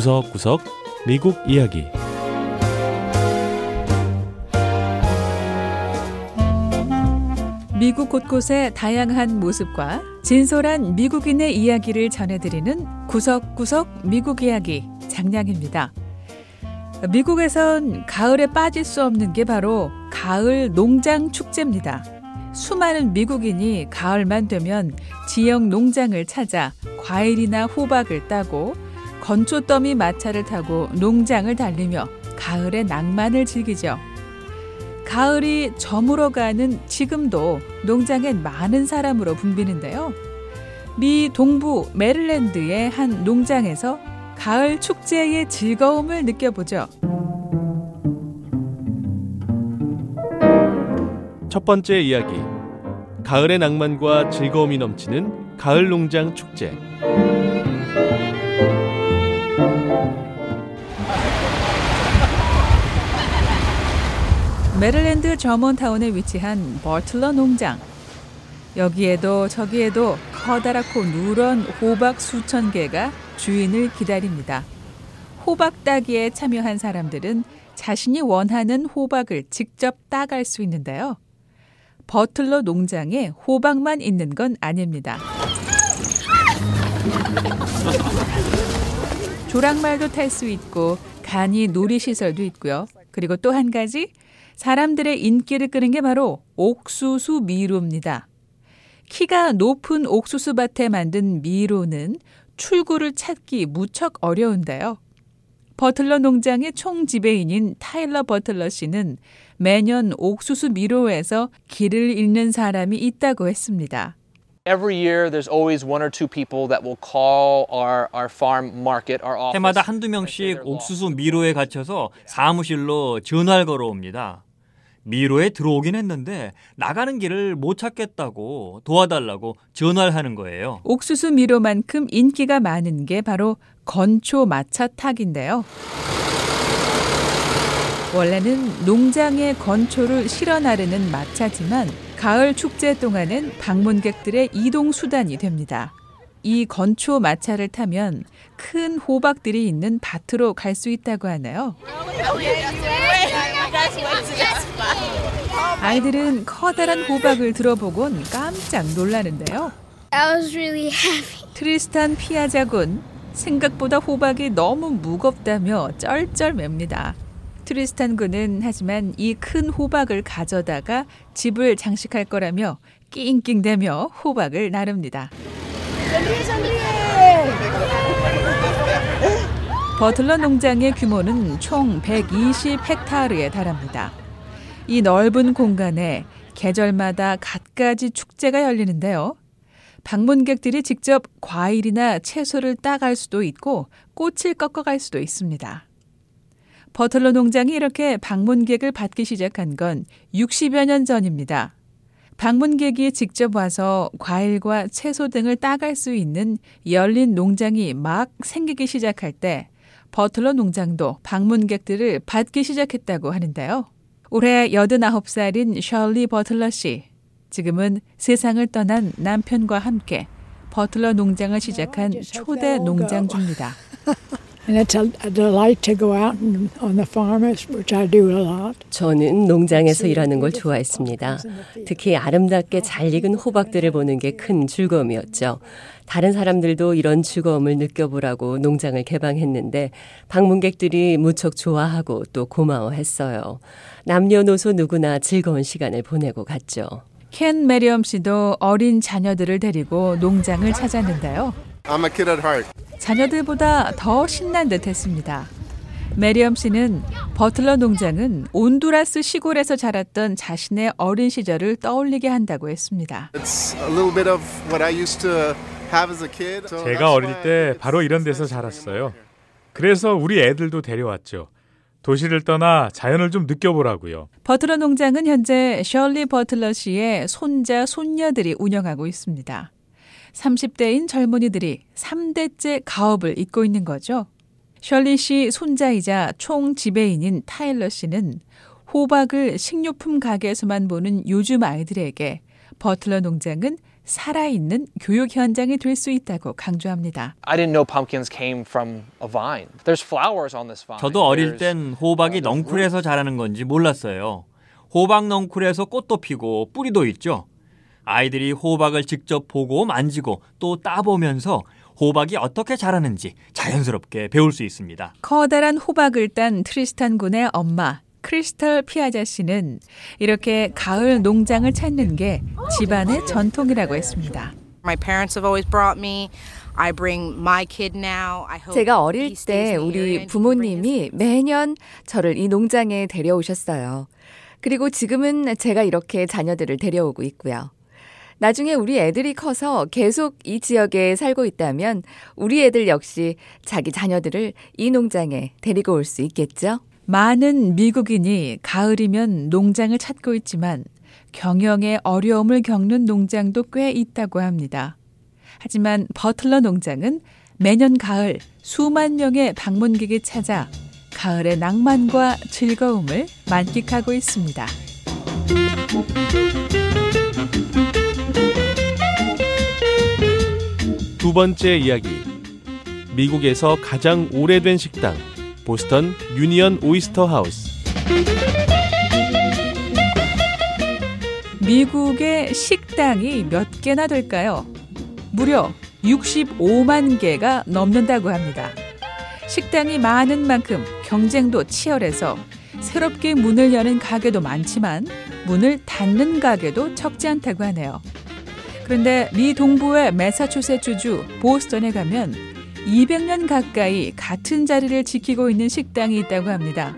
구석구석 미국 이야기 미국 곳곳의 다양한 모습과 진솔한 미국인의 이야기를 전해드리는 구석구석 미국 이야기 장량입니다. 미국에선 가을에 빠질 수 없는 게 바로 가을 농장 축제입니다. 수많은 미국인이 가을만 되면 지역 농장을 찾아 과일이나 호박을 따고 건초더미 마차를 타고 농장을 달리며 가을의 낭만을 즐기죠. 가을이 저물어가는 지금도 농장엔 많은 사람으로 붐비는데요. 미 동부 메릴랜드의 한 농장에서 가을 축제의 즐거움을 느껴보죠. 첫 번째 이야기 가을의 낭만과 즐거움이 넘치는 가을 농장 축제 메릴랜드 저먼타운에 위치한 버틀러 농장. 여기에도 저기에도 커다랗고 누런 호박 수천 개가 주인을 기다립니다. 호박 따기에 참여한 사람들은 자신이 원하는 호박을 직접 따갈 수 있는데요. 버틀러 농장에 호박만 있는 건 아닙니다. 조랑말도 탈 수 있고 간이 놀이시설도 있고요. 그리고 또 한 가지 사람들의 인기를 끄는 게 바로 옥수수 미로입니다. 키가 높은 옥수수 밭에 만든 미로는 출구를 찾기 무척 어려운데요. 버틀러 농장의 총 지배인인 타일러 버틀러 씨는 매년 옥수수 미로에서 길을 잃는 사람이 있다고 했습니다. Every year, there's always one or two people that will call our, our farm market, our office. 해마다 한두 명씩 옥수수 미로에 갇혀서 사무실로 전화를 걸어옵니다. 미로에 들어오긴 했는데 나가는 길을 못 찾겠다고 도와달라고 전화를 하는 거예요. 옥수수 미로만큼 인기가 많은 게 바로 건초 마차 탁인데요. 원래는 농장에 건초를 실어 나르는 마차지만 가을 축제 동안은 방문객들의 이동 수단이 됩니다. 이 건초 마차를 타면 큰 호박들이 있는 밭으로 갈 수 있다고 하네요. 아이들은 커다란 호박을 들어보곤 깜짝 놀라는데요. I was really happy. 트리스탄 피아자군 생각보다 호박이 너무 무겁다며 쩔쩔맵니다. 트리스탄 군은 하지만 이 큰 호박을 가져다가 집을 장식할 거라며 낑낑대며 호박을 나릅니다. 버틀러 농장의 규모는 총 120헥타르에 달합니다. 이 넓은 공간에 계절마다 갖가지 축제가 열리는데요. 방문객들이 직접 과일이나 채소를 따갈 수도 있고 꽃을 꺾어갈 수도 있습니다. 버틀러 농장이 이렇게 방문객을 받기 시작한 건 60여 년 전입니다. 방문객이 직접 와서 과일과 채소 등을 따갈 수 있는 열린 농장이 막 생기기 시작할 때 버틀러 농장도 방문객들을 받기 시작했다고 하는데요. 올해 89살인 셜리 버틀러 씨. 지금은 세상을 떠난 남편과 함께 버틀러 농장을 시작한 초대 농장주입니다. And it's a, a delight to go out and, on the farm, which I do a lot. 저는 농장에서 일하는 걸 좋아했습니다. 특히 아름답게 잘 익은 호박들을 보는 게 큰 즐거움이었죠. 다른 사람들도 이런 즐거움을 느껴보라고 농장을 개방했는데 방문객들이 무척 좋아하고 또 고마워했어요. 남녀노소 누구나 즐거운 시간을 보내고 갔죠. 켄 메리엄 씨도 어린 자녀들을 데리고 농장을 찾았는데요. I'm a kid at heart. 자녀들보다 더 신난 듯 했습니다. 메리엄 씨는 버틀러 농장은 온두라스 시골에서 자랐던 자신의 어린 시절을 떠올리게 한다고 했습니다. It's a little bit of what I used to have as a kid. So that's 제가 어릴 때 바로 이런 데서 자랐어요. 그래서 우리 애들도 데려왔죠. 도시를 떠나 자연을 좀 느껴보라고요. 버틀러 농장은 현재 셜리 버틀러 씨의 손자, 손녀들이 운영하고 있습니다. 30대인 젊은이들이 3대째 가업을 잇고 있는 거죠. 셜리 씨 손자이자 총 지배인인 타일러 씨는 호박을 식료품 가게에서만 보는 요즘 아이들에게 버틀러 농장은 살아있는 교육 현장이 될 수 있다고 강조합니다. I didn't know pumpkins came from a vine. There's flowers on this vine. 저도 어릴 땐 호박이 넝쿨에서 자라는 건지 몰랐어요. 호박 넝쿨에서 꽃도 피고 뿌리도 있죠. 아이들이 호박을 직접 보고 만지고 또 따보면서 호박이 어떻게 자라는지 자연스럽게 배울 수 있습니다. 커다란 호박을 딴 트리스탄 군의 엄마 크리스털 피아자 씨는 이렇게 가을 농장을 찾는 게 집안의 전통이라고 했습니다. My parents have always brought me. I bring my kid now. I hope 제가 어릴 때 우리 부모님이 매년 저를 이 농장에 데려오셨어요. 그리고 지금은 제가 이렇게 자녀들을 데려오고 있고요. 나중에 우리 애들이 커서 계속 이 지역에 살고 있다면 우리 애들 역시 자기 자녀들을 이 농장에 데리고 올 수 있겠죠? 많은 미국인이 가을이면 농장을 찾고 있지만 경영에 어려움을 겪는 농장도 꽤 있다고 합니다. 하지만 버틀러 농장은 매년 가을 수만 명의 방문객이 찾아 가을의 낭만과 즐거움을 만끽하고 있습니다. 두 번째 이야기. 미국에서 가장 오래된 식당, 보스턴 유니언 오이스터 하우스. 미국의 식당이 몇 개나 될까요? 무려 65만 개가 넘는다고 합니다. 식당이 많은 만큼 경쟁도 치열해서 새롭게 문을 여는 가게도 많지만 문을 닫는 가게도 적지 않다고 하네요. 그런데 미 동부의 매사추세츠주 보스턴에 가면 200년 가까이 같은 자리를 지키고 있는 식당이 있다고 합니다.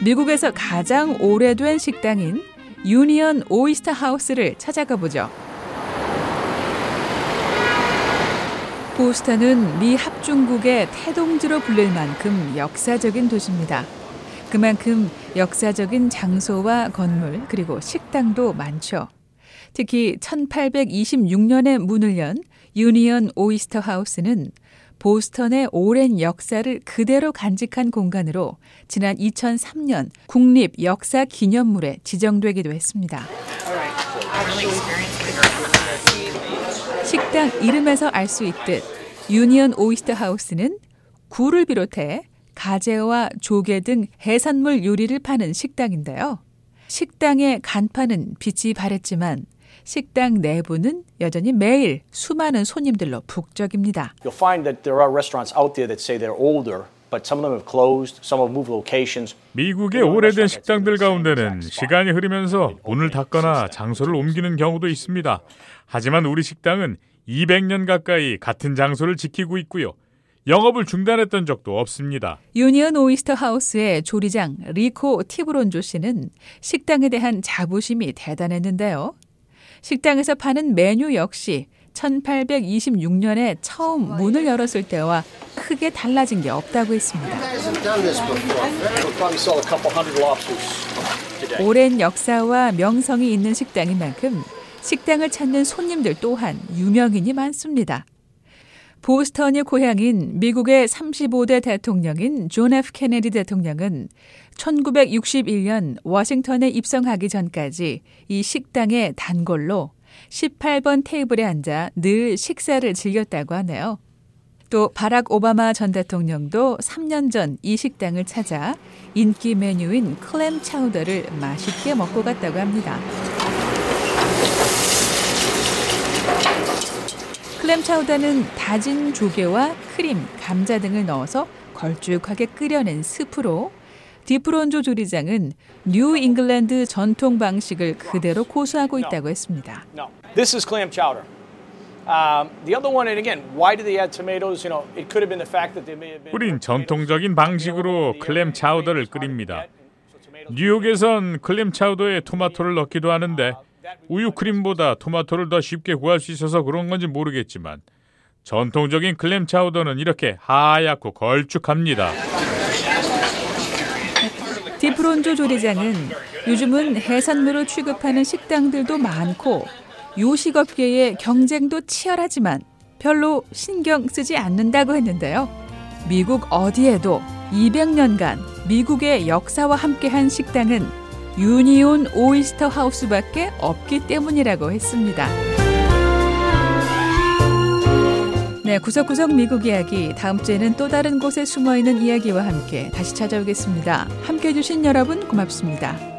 미국에서 가장 오래된 식당인 Union Oyster House를 찾아가 보죠. 보스턴은 미 합중국의 태동지로 불릴 만큼 역사적인 도시입니다. 그만큼 역사적인 장소와 건물 그리고 식당도 많죠. 특히 1826년에 문을 연 Union Oyster House는 보스턴의 오랜 역사를 그대로 간직한 공간으로 지난 2003년 국립 역사 기념물에 지정되기도 했습니다. 식당 이름에서 알 수 있듯 유니언 오이스터 하우스는 굴을 비롯해 가재와 조개 등 해산물 요리를 파는 식당인데요. 식당의 간판은 빛이 바랬지만 식당 내부는 여전히 매일 수많은 손님들로 북적입니다. You'll find that there are restaurants out there that say they're older, but some of them have closed, some have moved locations. 미국의 오래된 식당들 가운데는 시간이 흐르면서 문을 닫거나 장소를 옮기는 경우도 있습니다. 하지만 우리 식당은 200년 가까이 같은 장소를 지키고 있고요. 영업을 중단했던 적도 없습니다. 유니언 오이스터 하우스의 조리장 리코 티브론조 씨는 식당에 대한 자부심이 대단했는데요. 식당에서 파는 메뉴 역시 1826년에 처음 문을 열었을 때와 크게 달라진 게 없다고 했습니다. 오랜 역사와 명성이 있는 식당인 만큼 식당을 찾는 손님들 또한 유명인이 많습니다. 보스턴이 고향인 미국의 35대 대통령인 존 F 케네디 대통령은 1961년 워싱턴에 입성하기 전까지 이 식당의 단골로 18번 테이블에 앉아 늘 식사를 즐겼다고 하네요. 또 바락 오바마 전 대통령도 3년 전 이 식당을 찾아 인기 메뉴인 clam chowder를 맛있게 먹고 갔다고 합니다. clam chowder는 다진 조개와 크림, 감자 등을 넣어서 걸쭉하게 끓여낸 스프로 디프론조 조리장은 뉴 잉글랜드 전통 방식을 그대로 고수하고 있다고 했습니다. No, this is clam chowder. Um, the other one, and again, why did they add tomatoes? You know, it could have been the fact that they may have been. 우린 전통적인 방식으로 clam chowder를 끓입니다. 뉴욕에선 클램 차우더에 토마토를 넣기도 하는데 우유 크림보다 토마토를 더 쉽게 구할 수 있어서 그런 건지 모르겠지만 전통적인 클램 차우더는 이렇게 하얗고 걸쭉합니다. 디프론조 조리장은 요즘은 해산물을 취급하는 식당들도 많고 요식업계의 경쟁도 치열하지만 별로 신경 쓰지 않는다고 했는데요. 미국 어디에도 200년간 미국의 역사와 함께한 식당은 유니온 오이스터 하우스밖에 없기 때문이라고 했습니다. 네, 구석구석 미국 이야기. 다음 주에는 또 다른 곳에 숨어 있는 이야기와 함께 다시 찾아오겠습니다. 함께 해주신 여러분 고맙습니다.